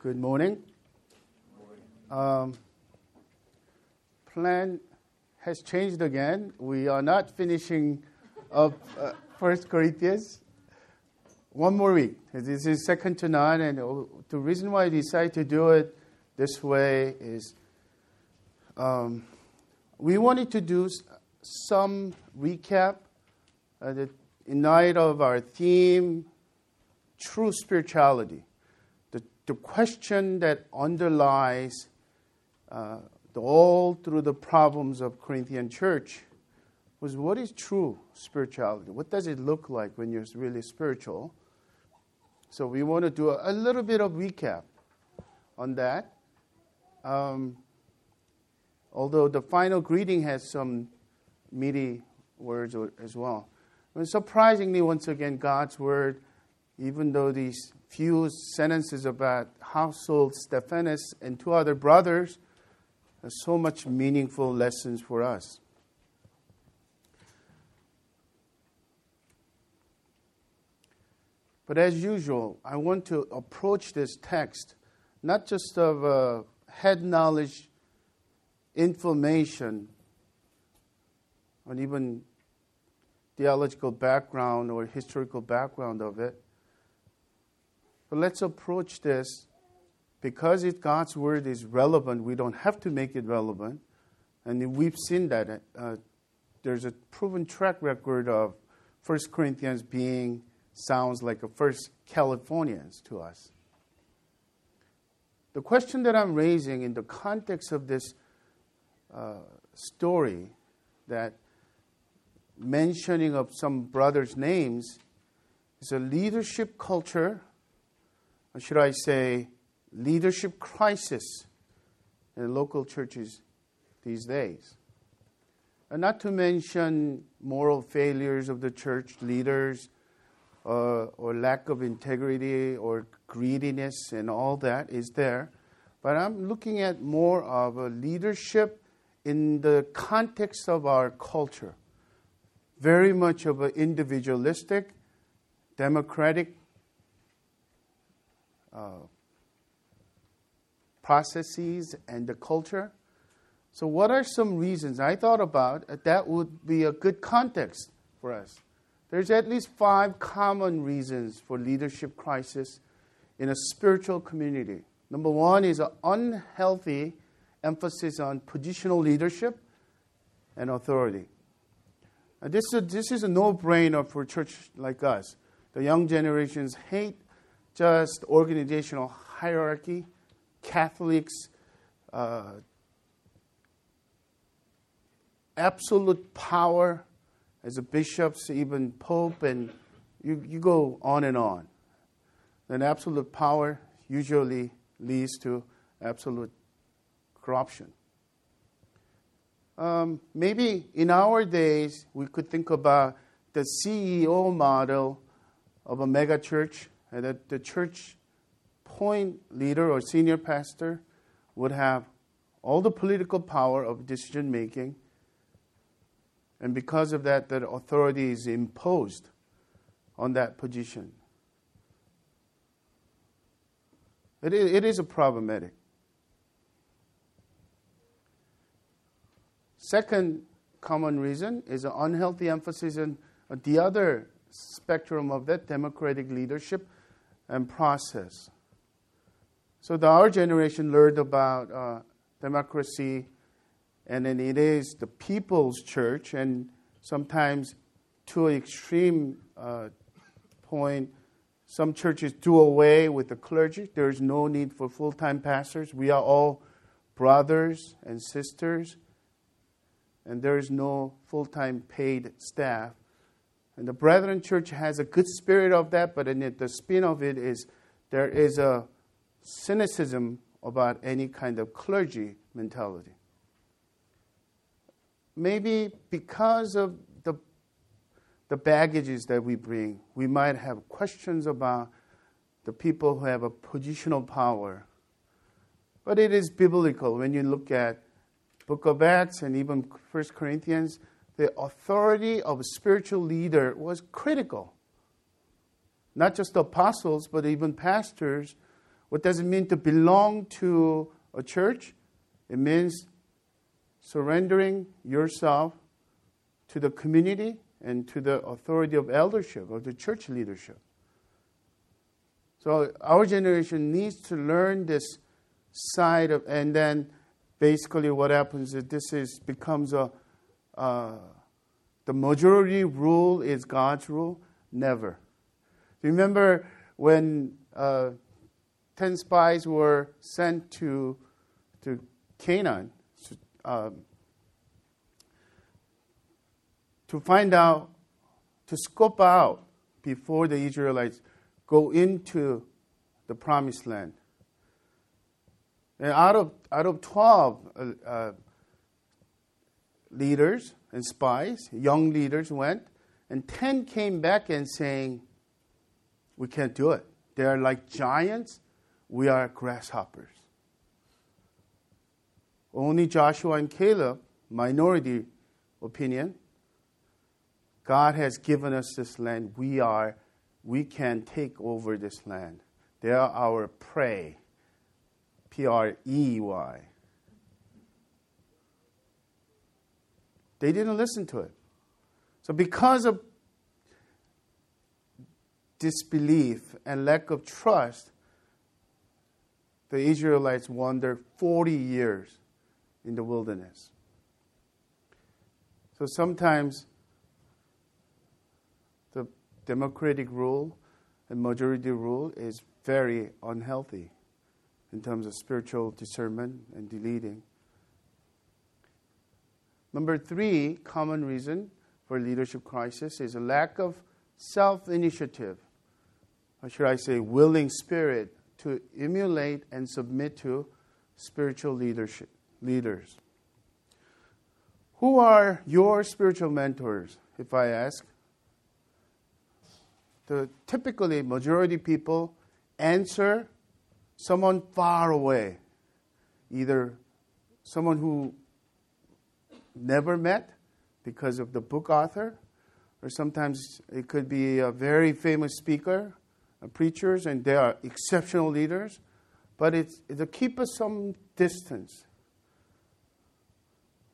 Good morning. Um, plan has changed again. We are not finishing up uh, First Corinthians. One more week. This is second to none, and the reason why I decided to do it this way is um, we wanted to do some recap uh, in light of our theme, true spirituality the question that underlies uh, the, all through the problems of Corinthian church was what is true spirituality? What does it look like when you're really spiritual? So we want to do a, a little bit of recap on that. Um, although the final greeting has some meaty words as well. And surprisingly, once again, God's word, even though these few sentences about household Stephanas and two other brothers so much meaningful lessons for us. But as usual, I want to approach this text not just of uh, head knowledge, information, or even theological background or historical background of it, but let's approach this because it, God's word is relevant. We don't have to make it relevant, and we've seen that. Uh, there's a proven track record of First Corinthians being sounds like a First Californians to us. The question that I'm raising in the context of this uh, story, that mentioning of some brothers' names, is a leadership culture or should I say, leadership crisis in local churches these days. And not to mention moral failures of the church leaders uh, or lack of integrity or greediness and all that is there. But I'm looking at more of a leadership in the context of our culture. Very much of an individualistic, democratic uh, processes and the culture. So, what are some reasons I thought about that would be a good context for us? There's at least five common reasons for leadership crisis in a spiritual community. Number one is an unhealthy emphasis on positional leadership and authority. And this, is a, this is a no brainer for a church like us. The young generations hate just organizational hierarchy, Catholics, uh, absolute power as a bishops, even pope, and you, you go on and on. Then absolute power usually leads to absolute corruption. Um, maybe in our days, we could think about the CEO model of a megachurch and that the church point leader or senior pastor would have all the political power of decision making. And because of that, that authority is imposed on that position. It is, it is a problematic. Second common reason is an unhealthy emphasis on the other spectrum of that democratic leadership and process. So the, our generation learned about uh, democracy, and then it is the people's church, and sometimes to an extreme uh, point, some churches do away with the clergy. There is no need for full time pastors. We are all brothers and sisters, and there is no full time paid staff. And the Brethren Church has a good spirit of that, but in it, the spin of it is there is a cynicism about any kind of clergy mentality. Maybe because of the, the baggages that we bring, we might have questions about the people who have a positional power. But it is biblical when you look at Book of Acts and even First Corinthians the authority of a spiritual leader was critical. Not just apostles, but even pastors What does it mean to belong to a church? It means surrendering yourself to the community and to the authority of eldership, or the church leadership. So our generation needs to learn this side of, and then basically what happens is this is becomes a uh, the majority rule is God's rule. Never. Remember when uh, ten spies were sent to to Canaan um, to find out, to scope out before the Israelites go into the promised land. And out of, out of 12 uh, uh, leaders and spies, young leaders went, and 10 came back and saying, We can't do it. They are like giants, we are grasshoppers. Only Joshua and Caleb, minority opinion, God has given us this land. We are, we can take over this land. They are our prey. P R E Y. They didn't listen to it. So, because of disbelief and lack of trust, the Israelites wandered 40 years in the wilderness. So sometimes the democratic rule and majority rule is very unhealthy in terms of spiritual discernment and deleting. Number three common reason for leadership crisis is a lack of self initiative, or should I say, willing spirit to emulate and submit to spiritual leadership leaders. Who are your spiritual mentors, if I ask? The typically majority people answer someone far away, either someone who never met because of the book author, or sometimes it could be a very famous speaker, preachers, and they are exceptional leaders, but it's to keep us some distance.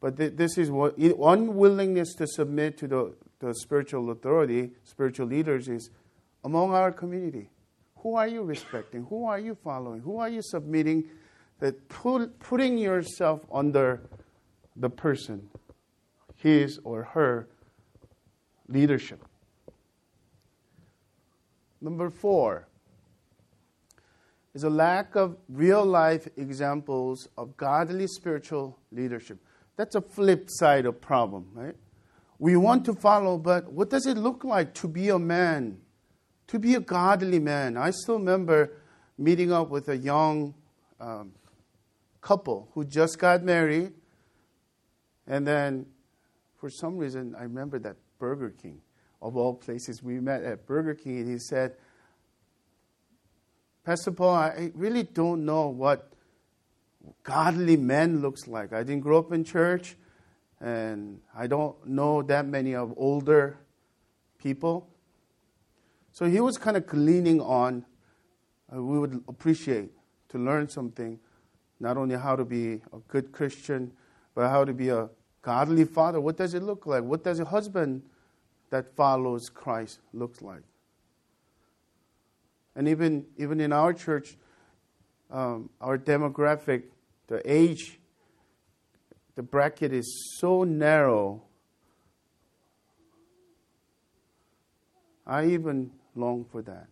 But th- this is what unwillingness to submit to the, the spiritual authority, spiritual leaders, is among our community. Who are you respecting? Who are you following? Who are you submitting? That put, putting yourself under the person, his or her leadership. Number four is a lack of real life examples of godly spiritual leadership. That's a flip side of problem, right? We want to follow, but what does it look like to be a man, to be a godly man? I still remember meeting up with a young um, couple who just got married, and then for some reason I remember that Burger King of all places we met at Burger King, and he said, Pastor Paul, I really don't know what godly man looks like. I didn't grow up in church, and I don't know that many of older people. So he was kind of leaning on, uh, we would appreciate to learn something, not only how to be a good Christian, but how to be a godly father. What does it look like? What does a husband that follows Christ look like? And even, even in our church, um, our demographic the age, the bracket is so narrow. I even long for that.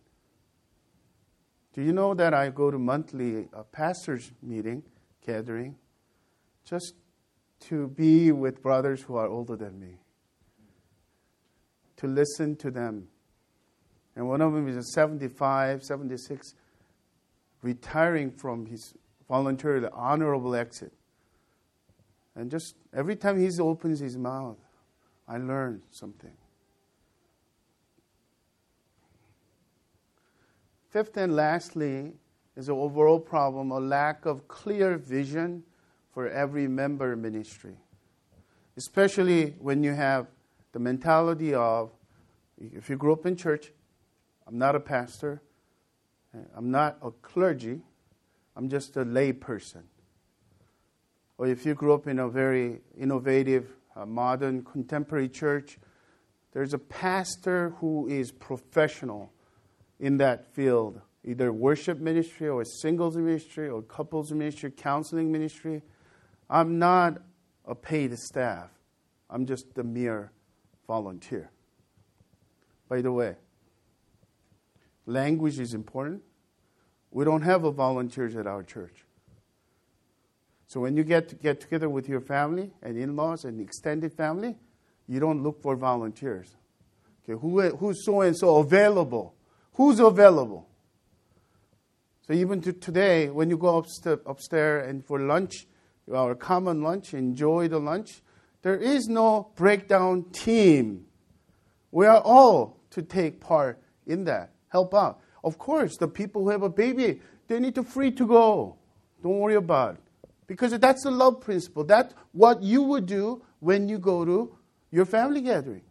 Do you know that I go to monthly uh, pastors' meeting, gathering, just to be with brothers who are older than me, to listen to them. And one of them is 75, 76, retiring from his voluntarily honorable exit. And just every time he opens his mouth, I learn something. Fifth and lastly is an overall problem a lack of clear vision for every member ministry. Especially when you have the mentality of if you grew up in church, I'm not a pastor, I'm not a clergy, I'm just a lay person. Or if you grew up in a very innovative, uh, modern, contemporary church, there's a pastor who is professional in that field, either worship ministry or singles ministry or couples ministry, counseling ministry. I'm not a paid staff. I'm just a mere volunteer. By the way, language is important. We don't have a volunteers at our church. So when you get to get together with your family and in-laws and extended family, you don't look for volunteers. Okay, who, who's so and so available? Who's available? So even to today, when you go upstairs and for lunch, our common lunch, enjoy the lunch, there is no breakdown team. We are all to take part in that, help out. Of course, the people who have a baby, they need to free to go. Don't worry about it. Because that's the love principle. That's what you would do when you go to your family gathering.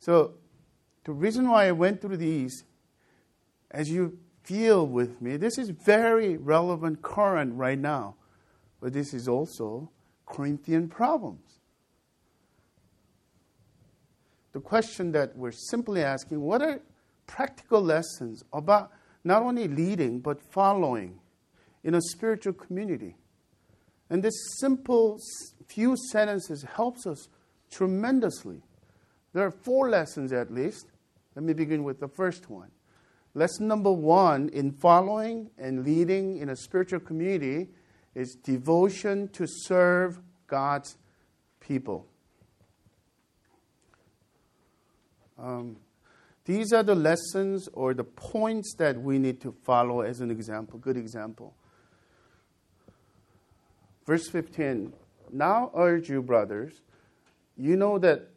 So, the reason why I went through these, as you feel with me, this is very relevant, current right now. But this is also Corinthian problems. The question that we're simply asking what are practical lessons about not only leading but following in a spiritual community? And this simple few sentences helps us tremendously. There are four lessons at least. Let me begin with the first one. Lesson number one in following and leading in a spiritual community is devotion to serve God's people. Um, these are the lessons or the points that we need to follow as an example, good example. Verse 15 Now urge you, brothers, you know that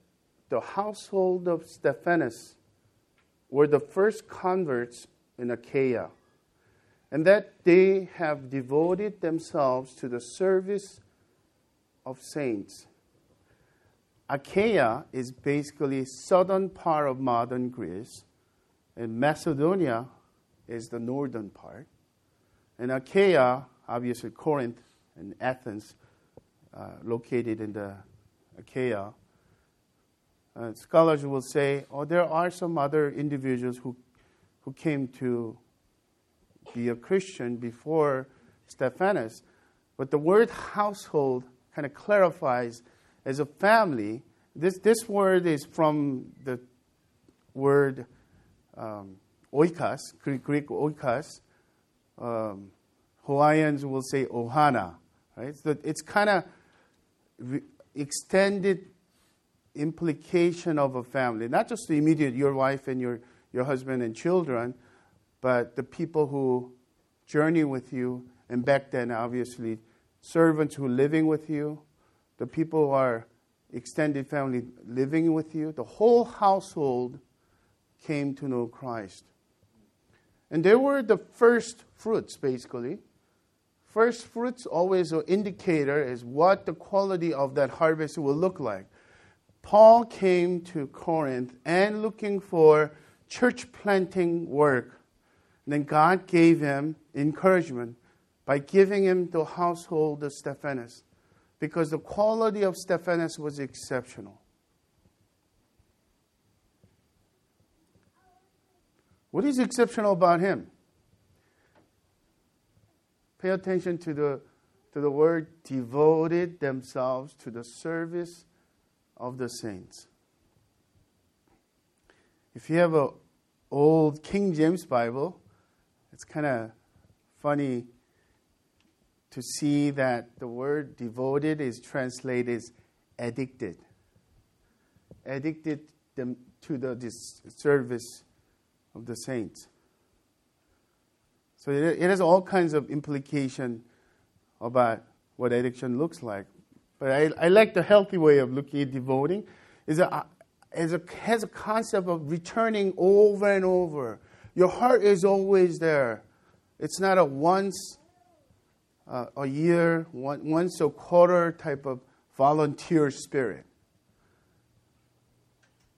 the household of Stephanas were the first converts in Achaia, and that they have devoted themselves to the service of saints. Achaia is basically southern part of modern Greece, and Macedonia is the northern part. And Achaia, obviously Corinth and Athens, uh, located in the Achaia. Uh, scholars will say, oh, there are some other individuals who, who came to be a Christian before Stephanas. But the word household kind of clarifies as a family. This, this word is from the word um, oikos, Greek, Greek oikos. Um, Hawaiians will say ohana. Right? So it's kind of extended implication of a family, not just the immediate, your wife and your, your husband and children, but the people who journey with you, and back then, obviously, servants who are living with you, the people who are extended family living with you, the whole household came to know Christ. And they were the first fruits, basically. First fruits always an indicator is what the quality of that harvest will look like. Paul came to Corinth and looking for church planting work. And then God gave him encouragement by giving him the household of Stephanas because the quality of Stephanas was exceptional. What is exceptional about him? Pay attention to the, to the word devoted themselves to the service of the saints. If you have an old King James Bible, it's kind of funny to see that the word devoted is translated as addicted. Addicted them to the service of the saints. So it, it has all kinds of implication about what addiction looks like. But I, I like the healthy way of looking at devoting. Is a, is a, has a concept of returning over and over. Your heart is always there. It's not a once uh, a year, one, once a quarter type of volunteer spirit.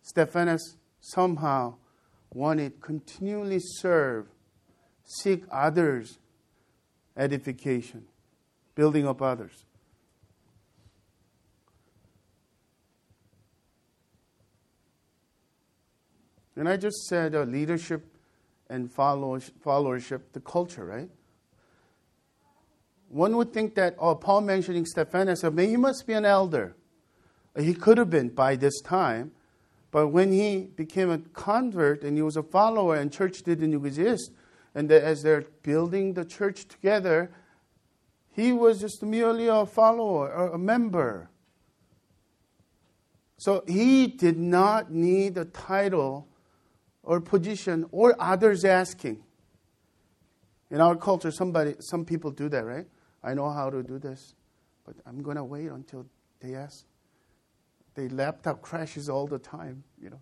Stephanas somehow wanted continually serve, seek others' edification, building up others. And I just said uh, leadership and followership, the culture, right? One would think that, oh, Paul mentioning Stephanas, I mean, he must be an elder. He could have been by this time, but when he became a convert and he was a follower and church didn't exist, and as they're building the church together, he was just merely a follower or a member. So he did not need a title or position or others asking. In our culture, somebody, some people do that, right? I know how to do this, but I'm going to wait until they ask. The laptop crashes all the time, you know.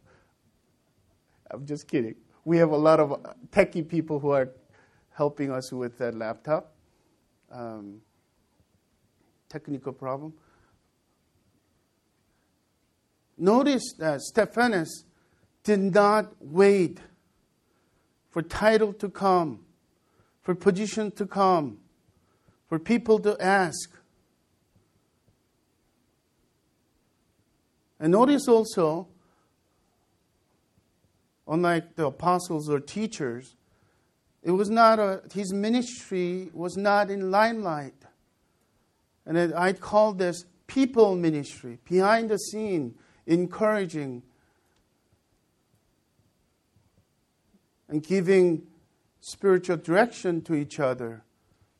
I'm just kidding. We have a lot of techie people who are helping us with that laptop. Um, technical problem. Notice that Stephanas did not wait for title to come, for position to come, for people to ask. And notice also, unlike the apostles or teachers, it was not a, his ministry was not in limelight. And I call this people ministry, behind the scene, encouraging, and giving spiritual direction to each other,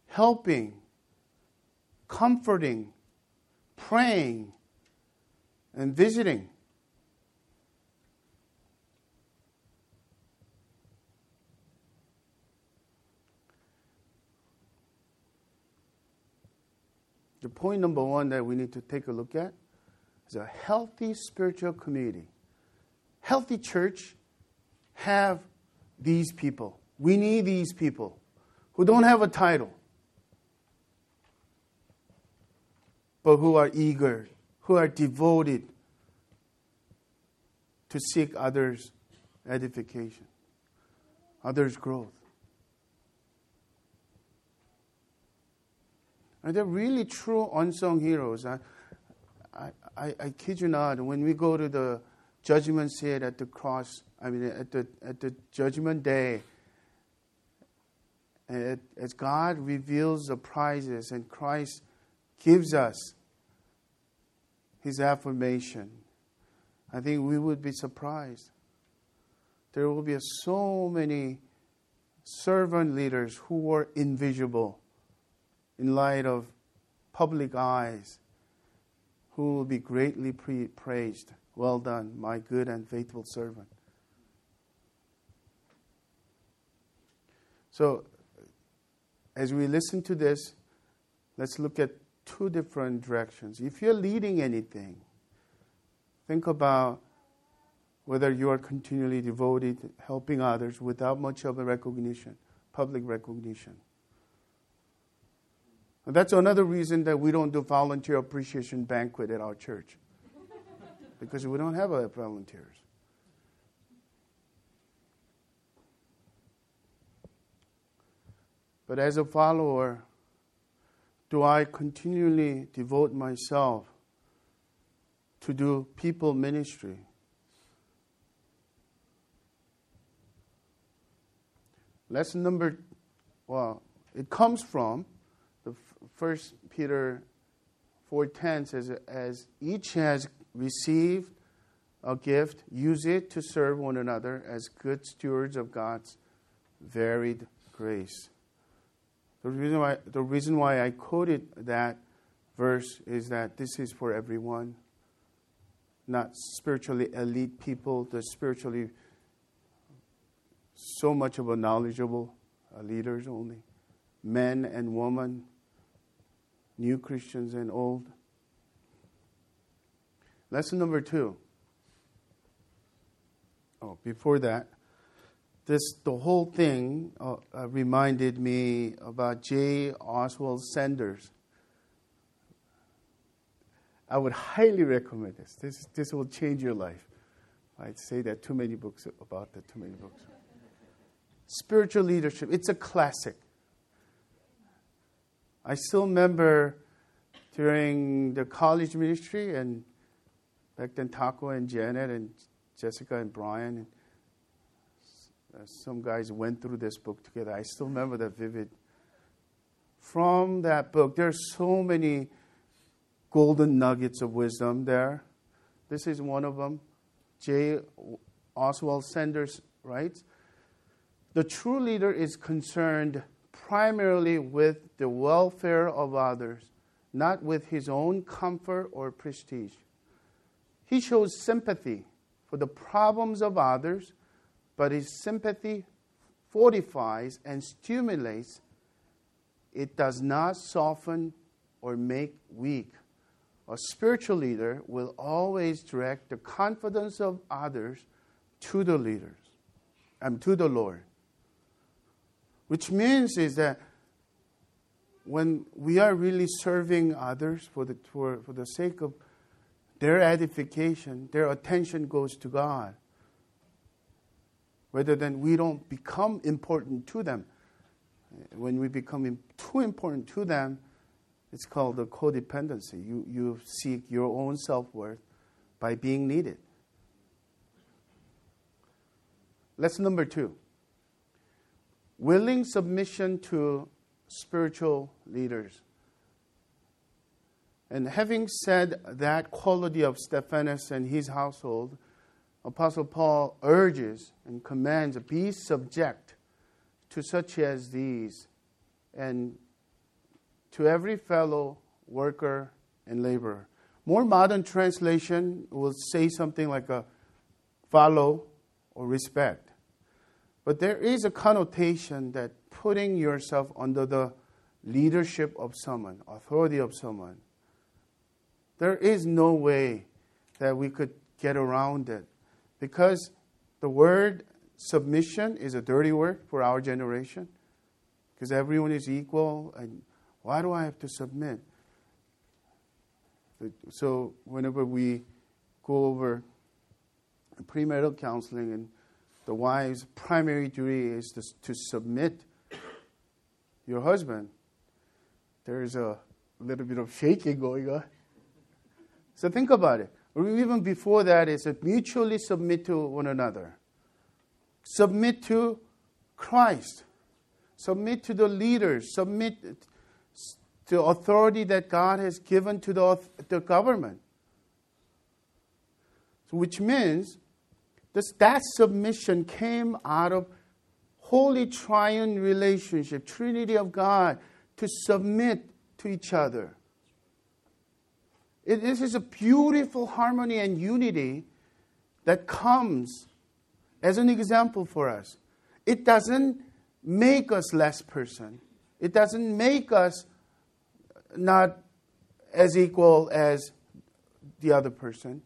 helping, comforting, praying, and visiting. The point number one that we need to take a look at is a healthy spiritual community. Healthy church have these people. We need these people who don't have a title, but who are eager, who are devoted to seek others' edification, others' growth. Are they really true unsung heroes? I, I, I, I kid you not, when we go to the judgment seat at the cross, I mean, at the, at the judgment day, as God reveals the prizes and Christ gives us his affirmation, I think we would be surprised. There will be so many servant leaders who were invisible in light of public eyes, who will be greatly praised. Well done, my good and faithful servant. So, as we listen to this, let's look at two different directions. If you're leading anything, think about whether you are continually devoted helping others without much of a recognition, public recognition. And that's another reason that we don't do volunteer appreciation banquet at our church. because we don't have volunteers. But as a follower, do I continually devote myself to do people ministry? Lesson number, well, it comes from the First Peter 4:10 says, "As each has received a gift, use it to serve one another as good stewards of God's varied grace." The reason why, the reason why I quoted that verse is that this is for everyone, not spiritually elite people, the spiritually so much of a knowledgeable uh, leaders only, men and women, new Christians and old. Lesson number two. Oh, before that, this the whole thing uh, uh, reminded me about J. Oswald Sanders. I would highly recommend this. This this will change your life. I'd say that too many books about that, too many books. Spiritual leadership, it's a classic. I still remember during the college ministry, and back then Taco and Janet and Jessica and Brian, and uh, some guys went through this book together. I still remember that vivid. From that book, there's so many golden nuggets of wisdom there. This is one of them. J. Oswald Sanders writes The true leader is concerned primarily with the welfare of others, not with his own comfort or prestige. He shows sympathy for the problems of others, but his sympathy fortifies and stimulates. It does not soften or make weak. A spiritual leader will always direct the confidence of others to the leaders and to the Lord. Which means is that when we are really serving others for the, for, for the sake of their edification, their attention goes to God. Rather than we don't become important to them. When we become too important to them, it's called the codependency. You, you seek your own self worth by being needed. Lesson number two willing submission to spiritual leaders. And having said that quality of Stephanas and his household, Apostle Paul urges and commands be subject to such as these and to every fellow worker and laborer. More modern translation will say something like a follow or respect. But there is a connotation that putting yourself under the leadership of someone, authority of someone, there is no way that we could get around it because the word submission is a dirty word for our generation because everyone is equal and why do I have to submit? So, whenever we go over premarital counseling, and the wife's primary duty is to, to submit your husband, there's a little bit of shaking going on. So, think about it. Or even before that, is mutually submit to one another, submit to Christ, submit to the leaders, submit to authority that God has given to the, the government. So which means this, that submission came out of holy triune relationship, Trinity of God, to submit to each other. It, this is a beautiful harmony and unity that comes as an example for us. It doesn't make us less person. It doesn't make us not as equal as the other person,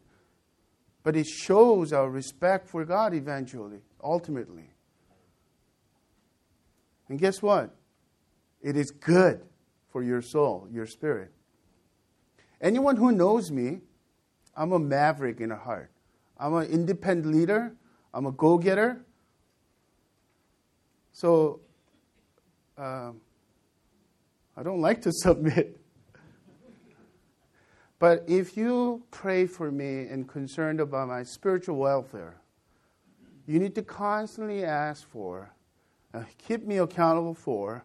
but it shows our respect for God eventually, ultimately. And guess what? It is good for your soul, your spirit. Anyone who knows me, I'm a maverick in a heart. I'm an independent leader. I'm a go getter. So, um, I don't like to submit. But if you pray for me and concerned about my spiritual welfare, you need to constantly ask for, uh, keep me accountable for,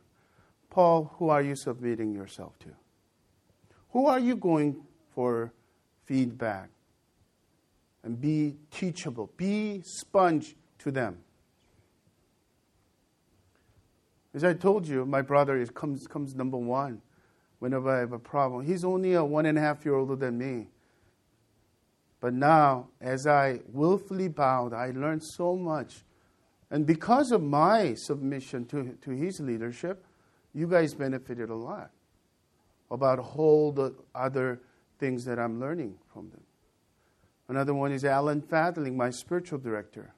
Paul, who are you submitting yourself to? Who are you going for feedback? And be teachable, be sponge to them. As I told you, my brother is, comes, comes number one whenever I have a problem. He's only a one and a half year older than me. But now, as I willfully bowed, I learned so much. And because of my submission to, to his leadership, you guys benefited a lot about all the other things that I'm learning from them. Another one is Alan Fadling, my spiritual director.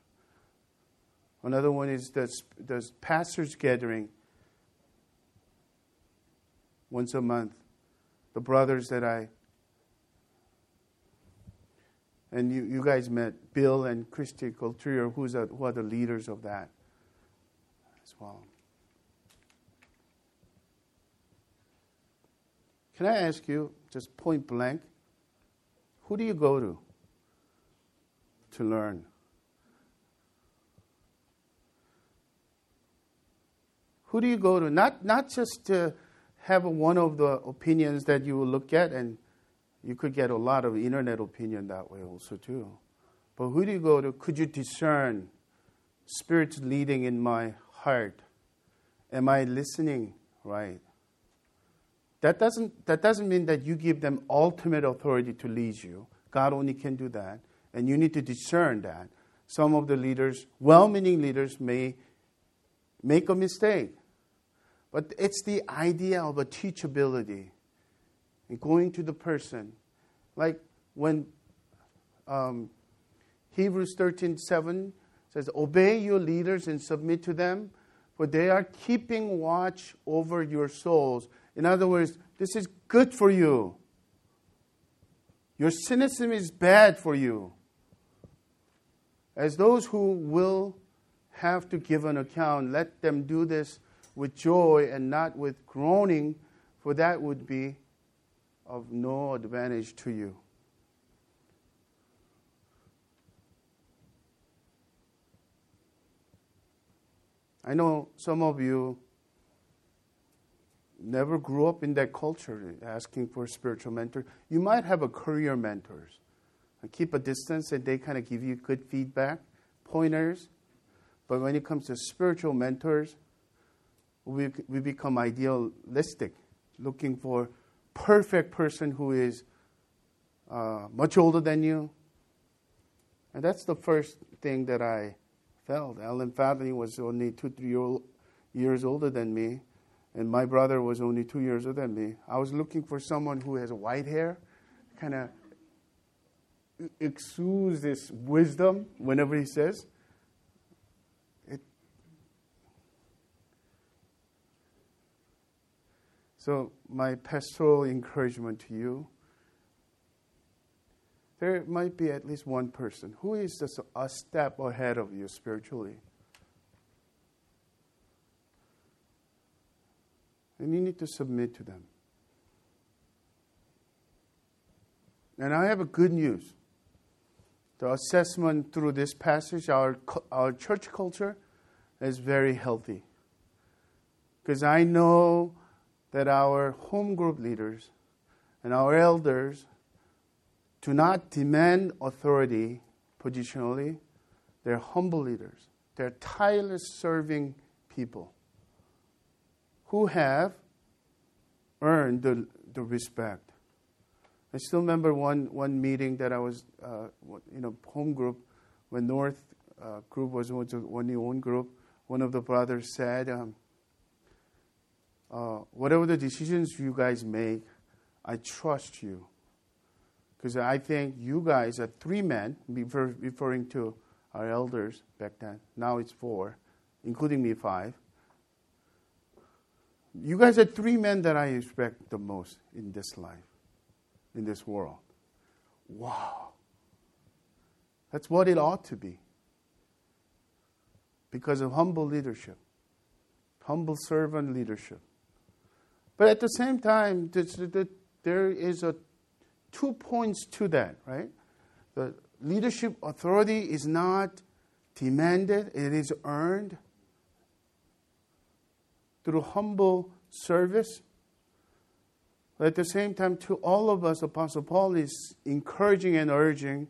Another one is the, the pastor's gathering once a month, the brothers that I. And you, you guys met Bill and Christy Coulter, who's a, who are the leaders of that as well. Can I ask you, just point blank, who do you go to to learn? Who do you go to? Not, not just to have one of the opinions that you will look at, and you could get a lot of internet opinion that way also too. But who do you go to? Could you discern Spirit's leading in my heart? Am I listening right? That doesn't, that doesn't mean that you give them ultimate authority to lead you. God only can do that. And you need to discern that. Some of the leaders, well meaning leaders, may make a mistake. But it's the idea of a teachability and going to the person. Like when um, Hebrews 13 7 says, Obey your leaders and submit to them, for they are keeping watch over your souls in other words, this is good for you. Your cynicism is bad for you. As those who will have to give an account, let them do this with joy and not with groaning, for that would be of no advantage to you. I know some of you never grew up in that culture asking for spiritual mentor. You might have a career mentors. Keep a distance and they kind of give you good feedback, pointers. But when it comes to spiritual mentors, we, we become idealistic, looking for perfect person who is uh, much older than you. And that's the first thing that I felt. Alan Fadling was only two, three years older than me and my brother was only two years older than me. I was looking for someone who has white hair, kind of exudes this wisdom whenever he says. It, so, my pastoral encouragement to you there might be at least one person who is just a step ahead of you spiritually. And you need to submit to them. And I have a good news. The assessment through this passage, our, our church culture is very healthy. Because I know that our home group leaders and our elders do not demand authority positionally. They're humble leaders. They're tireless serving people who have earned the, the respect. I still remember one, one meeting that I was, uh, you know, home group, when North uh, group was one new own group. One of the brothers said, um, uh, "Whatever the decisions you guys make, I trust you, because I think you guys are three men, referring to our elders back then. Now it's four, including me, five. You guys are three men that I respect the most in this life, in this world. Wow. That's what it ought to be. Because of humble leadership, humble servant leadership. But at the same time, there is a two points to that, right? The leadership authority is not demanded, it is earned through humble service. But at the same time, to all of us, Apostle Paul is encouraging and urging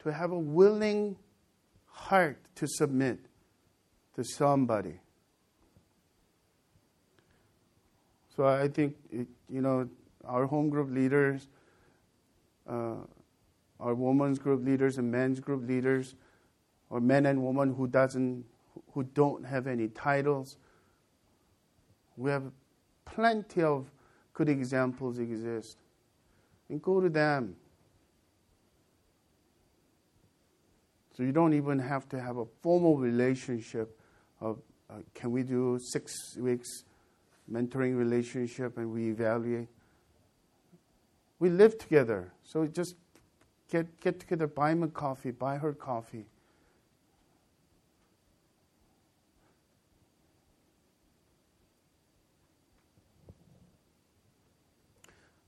to have a willing heart to submit to somebody. So I think, it, you know, our home group leaders, uh, our women's group leaders and men's group leaders, or men and women who doesn't who don't have any titles. We have plenty of good examples exist. And go to them. So you don't even have to have a formal relationship of uh, can we do six weeks mentoring relationship and we evaluate. We live together. So just get, get together, buy him a coffee, buy her coffee.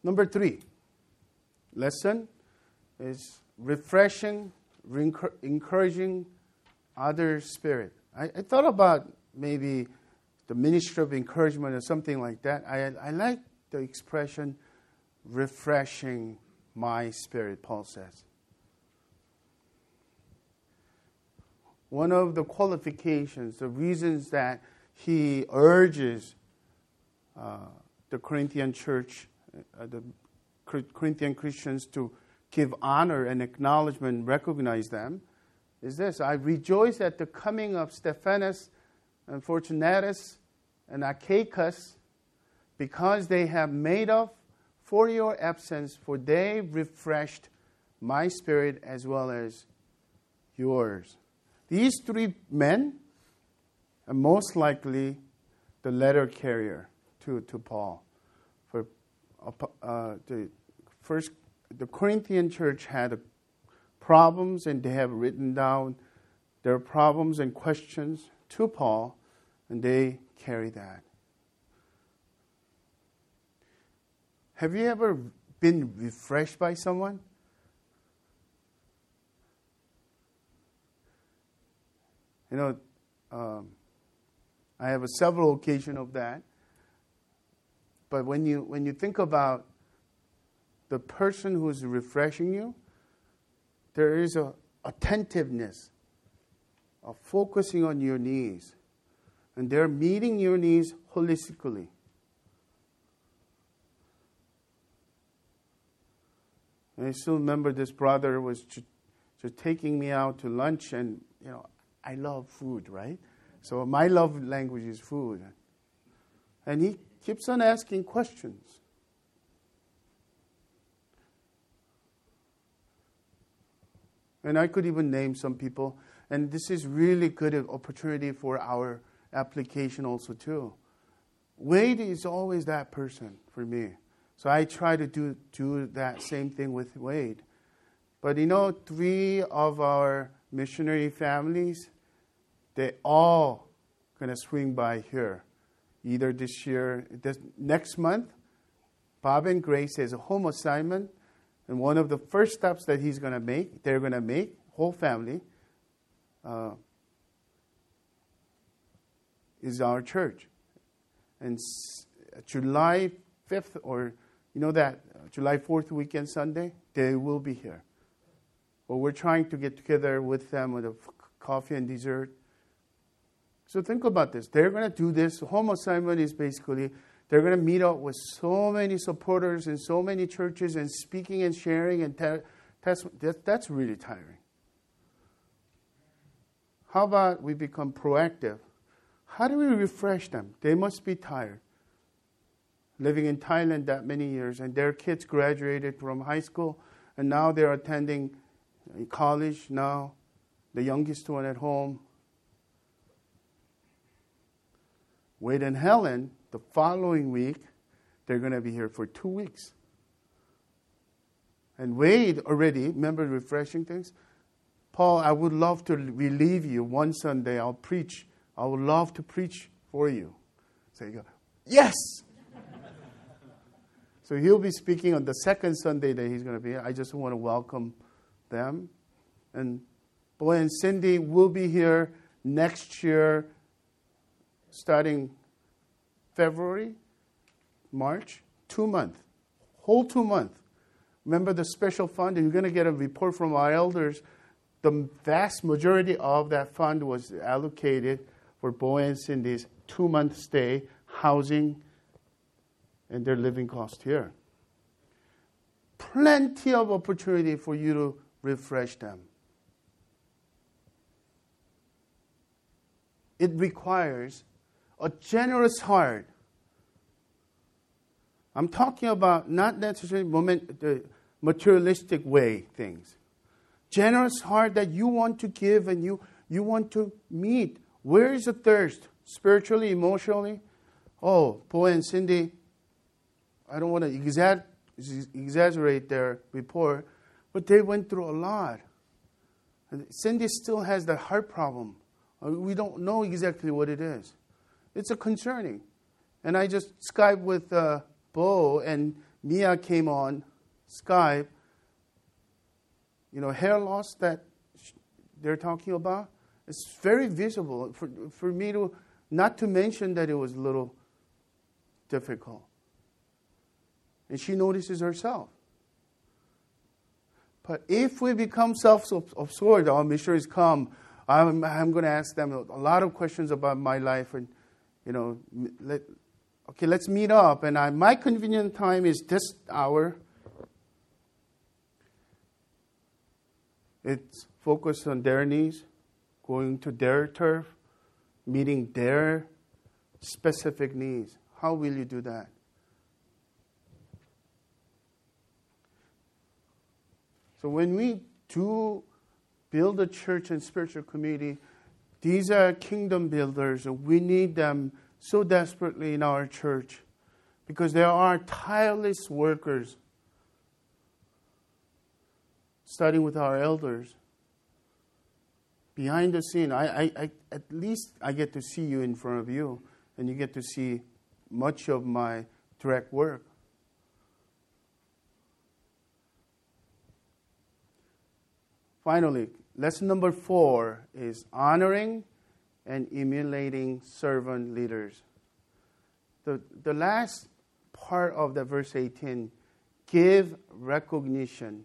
Number three, lesson is refreshing, encouraging other spirit. I, I, thought about maybe the ministry of encouragement or something like that. I, I like the expression refreshing my spirit, Paul says. One of the qualifications, the reasons that he urges uh, the Corinthian church, uh, the Corinthian Christians to give honor and acknowledgement, recognize them, is this I rejoice at the coming of Stephanas and Fortunatus and Achaicus because they have made up for your absence, for they refreshed my spirit as well as yours. These three men are most likely the letter carrier to, to Paul. Uh, the first, the Corinthian church had problems, and they have written down their problems and questions to Paul, and they carry that. Have you ever been refreshed by someone? You know, um, I have a several occasion of that. But when you when you think about the person who's refreshing you, there is a attentiveness of focusing on your needs, and they're meeting your needs holistically. And I still remember this brother was just, just taking me out to lunch, and you know, I love food, right? So my love language is food. And he keeps on asking questions. And I could even name some people. And this is really good opportunity for our application also too. Wade is always that person for me. So I try to do, do that same thing with Wade. But you know, three of our missionary families, they all gonna swing by here. Either this year, this, next month, Bob and Grace has a home assignment, and one of the first stops that he's gonna make, they're gonna make, whole family, uh, is our church. And s- July 5th or you know that uh, July 4th weekend Sunday, they will be here. But we're trying to get together with them with a f- coffee and dessert. So think about this. They're going to do this. Home assignment is basically they're going to meet up with so many supporters in so many churches and speaking and sharing and te- that's, that's really tiring. How about we become proactive? How do we refresh them? They must be tired living in Thailand that many years, and their kids graduated from high school, and now they're attending college. Now, the youngest one at home. Wade and Helen, the following week, they're going to be here for two weeks. And Wade already, remember refreshing things? Paul, I would love to relieve you one Sunday. I'll preach. I would love to preach for you. So you go, yes! So he'll be speaking on the second Sunday that he's going to be here. I just want to welcome them. And Boy and Cindy will be here next year, starting February, March, two months, whole two months. Remember the special fund? You're going to get a report from our elders. The vast majority of that fund was allocated for Boy and Cindy's two month stay, housing, and their living cost here. Plenty of opportunity for you to refresh them. It requires a generous heart. I'm talking about not necessarily moment, the materialistic way things. Generous heart that you want to give and you, you want to meet. Where is the thirst? Spiritually, emotionally? Oh, Boy and Cindy, I don't want to exaggerate their report, But they went through a lot. And Cindy still has that heart problem. Uh, we don't know exactly what it is. It's a concerning. And I just Skype with uh, Bo, and Mia came on Skype. You know, hair loss that they're talking about, it's very visible. For, for me to, not to mention that it was a little difficult. And she notices herself. But if we become self absorbed, our missionaries come, I'm, I'm going to ask them a lot of questions about my life. And, you know, let, okay, let's meet up. And I, my convenient time is this hour. It's focused on their needs, going to their turf, meeting their specific needs. How will you do that? So when we do build a church and spiritual community, these are kingdom builders, we need them so desperately in our church because there are tireless workers, starting with our elders. Behind the scene, I, I, I, at least I get to see you in front of you, and you get to see much of my direct work. Finally, lesson number four is honoring and emulating servant leaders. The, the last part of the verse 18 give recognition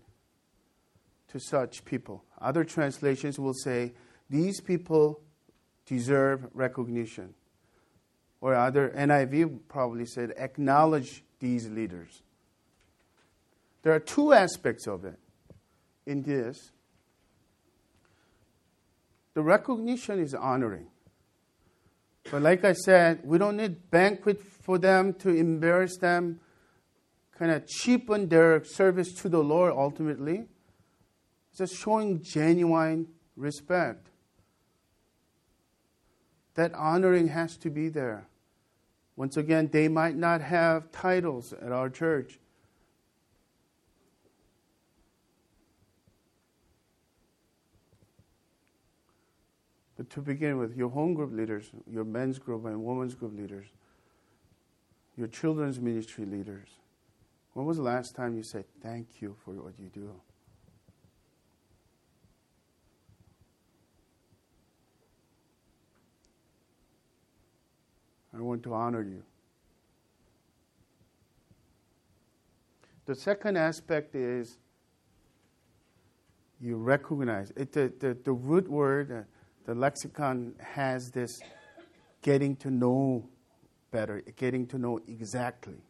to such people. Other translations will say these people deserve recognition. Or other NIV probably said acknowledge these leaders. There are two aspects of it in this. The recognition is honoring. But like I said, we don't need banquet for them to embarrass them, kind of cheapen their service to the Lord ultimately. It's just showing genuine respect. That honoring has to be there. Once again, they might not have titles at our church, But to begin with, your home group leaders, your men's group and women's group leaders, your children's ministry leaders, when was the last time you said thank you for what you do? I want to honor you. The second aspect is you recognize it, the, the, the root word. Uh, The lexicon has this getting to know better, getting to know exactly.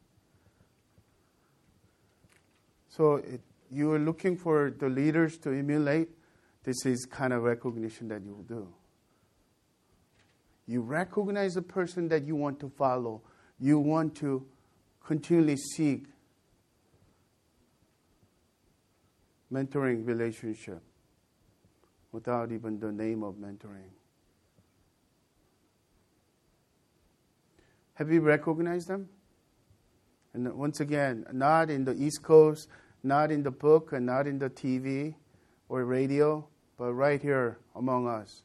So it, you are looking for the leaders to emulate. This is kind of recognition that you do. You recognize the person that you want to follow. You want to continually seek mentoring relationship without even the name of mentoring. Have you recognized them? And once again, not in the East Coast, not in the book, and not in the TV or radio, but right here among us.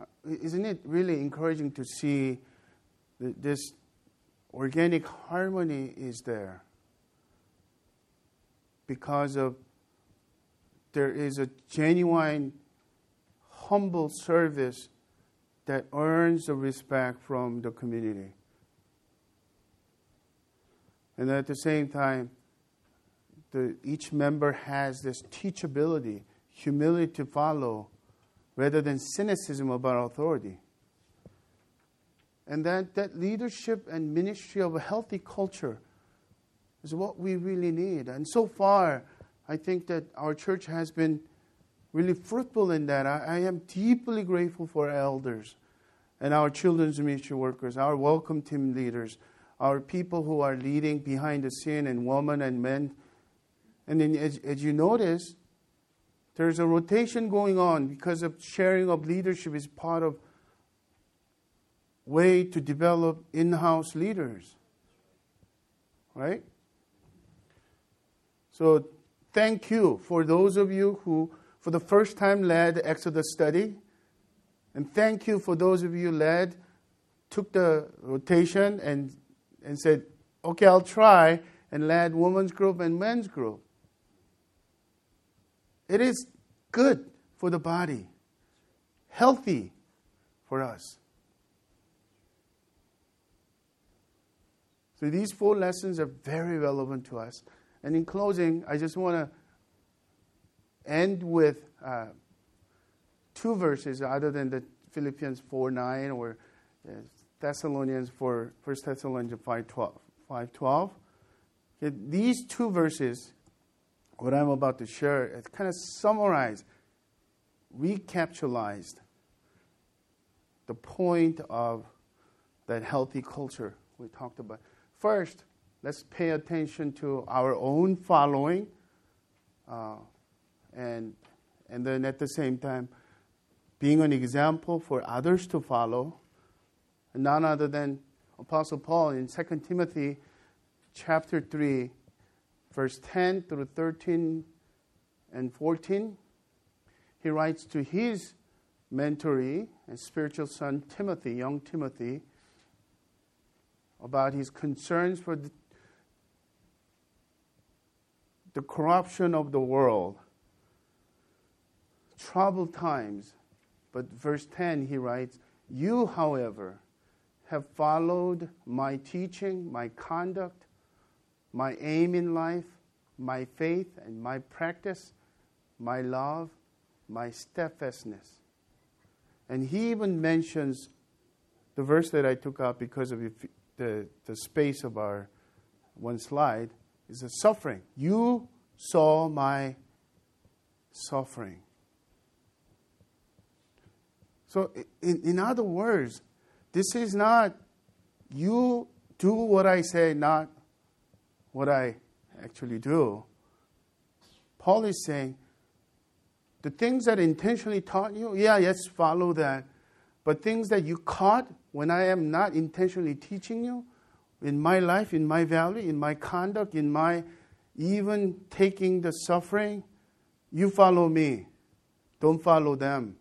Uh, isn't it really encouraging to see this organic harmony is there because of there is a genuine humble service that earns the respect from the community. And at the same time, the, each member has this teachability, humility to follow, rather than cynicism about authority. And that, that leadership and ministry of a healthy culture is what we really need. And so far, I think that our church has been really fruitful in that. I, I am deeply grateful for our elders and our children's ministry workers, our welcome team leaders, our people who are leading behind the scene, and women and men. And then, as, as you notice, there's a rotation going on because of sharing of leadership is part of way to develop in house leaders. Right? So, thank you for those of you who, for the first time, led Exodus study. And thank you for those of you led, took the rotation and, and said, okay, I'll try, and led women's group and men's group. It is good for the body, healthy for us. These four lessons are very relevant to us. And in closing, I just want to end with uh, two verses other than the Philippians 4 9 or uh, Thessalonians 4, 1 Thessalonians 5 12. 5, 12. Okay, these two verses, what I'm about to share, it kind of summarize, recapitalized the point of that healthy culture we talked about. First, let's pay attention to our own following, uh, and and then at the same time, being an example for others to follow. None other than Apostle Paul in 2 Timothy chapter 3, verse 10 through 13 and 14. He writes to his mentoree and spiritual son Timothy, young Timothy, about his concerns for the, the corruption of the world, troubled times. But verse 10, he writes, You, however, have followed my teaching, my conduct, my aim in life, my faith and my practice, my love, my steadfastness. And he even mentions the verse that I took out because of the, the space of our one slide is the suffering. You saw my suffering. So, in, in other words, this is not you do what I say, not what I actually do. Paul is saying, the things that intentionally taught you, yeah, yes, follow that. But things that you caught when I am not intentionally teaching you, in my life, in my value, in my conduct, in my even taking the suffering, you follow me. Don't follow them.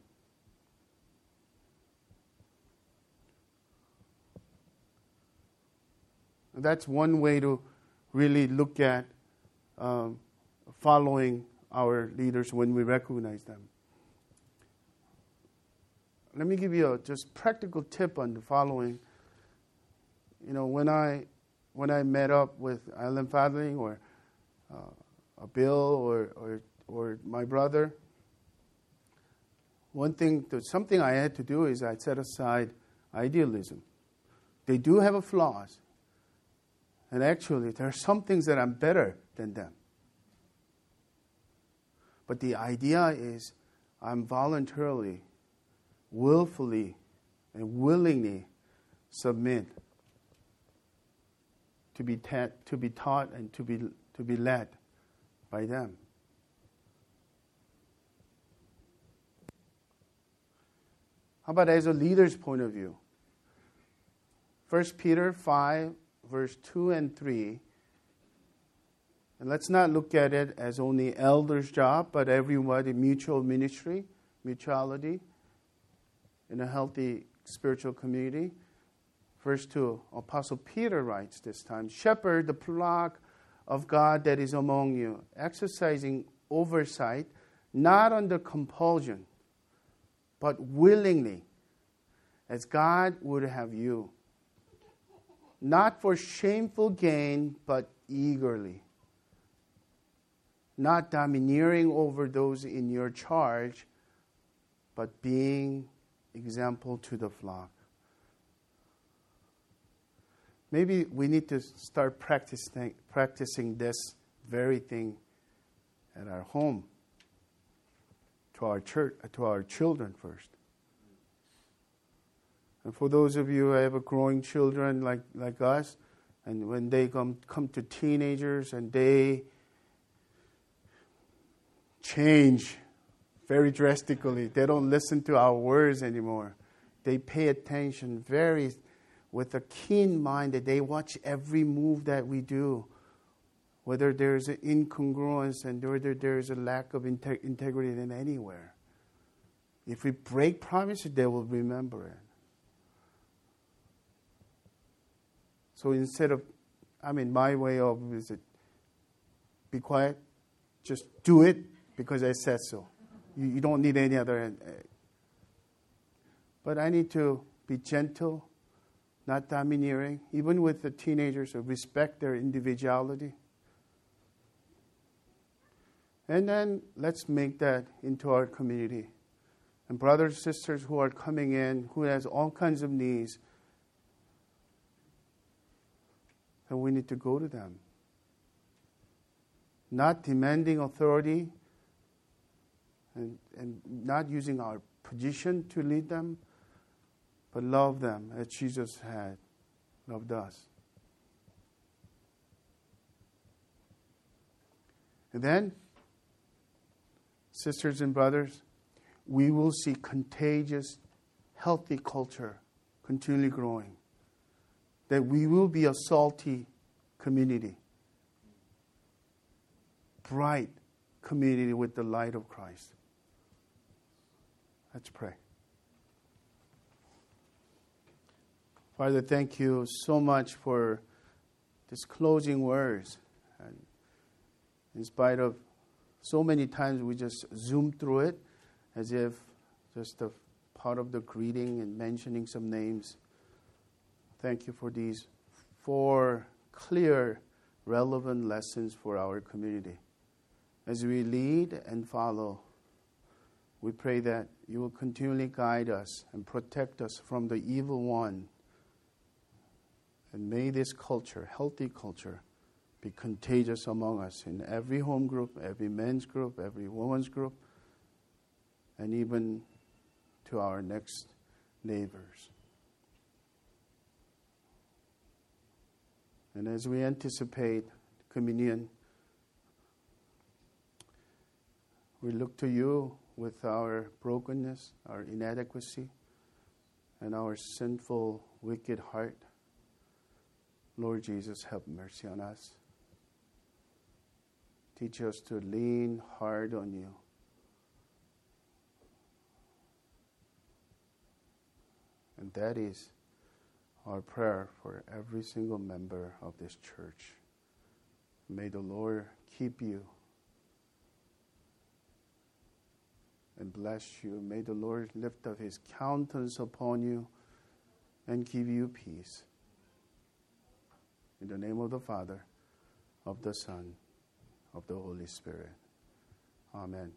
That's one way to really look at um, following our leaders when we recognize them. Let me give you a just practical tip on the following. You know, when I when I met up with Alan Fadling or uh, Bill or, or or my brother, one thing, something I had to do is I set aside idealism. They do have a flaws, and actually, there are some things that I'm better than them. But the idea is I'm voluntarily, willfully, and willingly submit to be, ta- to be taught and to be, to be led by them. How about as a leader's point of view? 1 Peter 5, verse 2 and 3. And let's not look at it as only elders' job, but everybody mutual ministry, mutuality in a healthy spiritual community. Verse 2, Apostle Peter writes this time Shepherd the flock of God that is among you, exercising oversight, not under compulsion, but willingly, as God would have you not for shameful gain, but eagerly, not domineering over those in your charge, but being example to the flock. Maybe we need to start practicing, practicing this very thing at our home, to our church, to our children first. And for those of you who have growing children like, like us, and when they come, come to teenagers and they change very drastically, they don't listen to our words anymore. they pay attention very with a keen mind that they watch every move that we do, whether there's an incongruence and whether there's a lack of integ- integrity in anywhere. If we break promises, they will remember it. So instead of, I mean, my way of is it, be quiet, just do it because I said so. You, you don't need any other. Uh, but I need to be gentle, not domineering, even with the teenagers, so respect their individuality. And then let's make that into our community. And brothers, sisters who are coming in, who has all kinds of needs, and we need to go to them. Not demanding authority and, and not using our position to lead them, but love them as Jesus had loved us. And then, sisters and brothers, we will see contagious, healthy culture continually growing. That we will be a salty community, bright community with the light of Christ. Let's pray. Father, thank you so much for these closing words. And in spite of so many times we just zoom through it as if just a part of the greeting and mentioning some names. Thank you for these four clear, relevant lessons for our community. As we lead and follow, we pray that you will continually guide us and protect us from the evil one. And may this culture, healthy culture, be contagious among us in every home group, every men's group, every women's group, and even to our next neighbors. And as we anticipate communion, we look to you with our brokenness, our inadequacy, and our sinful, wicked heart. Lord Jesus, have mercy on us. Teach us to lean hard on you And that is our prayer for every single member of this church. May the Lord keep you and bless you. May the Lord lift up his countenance upon you and give you peace. In the name of the Father, of the Son, of the Holy Spirit. Amen.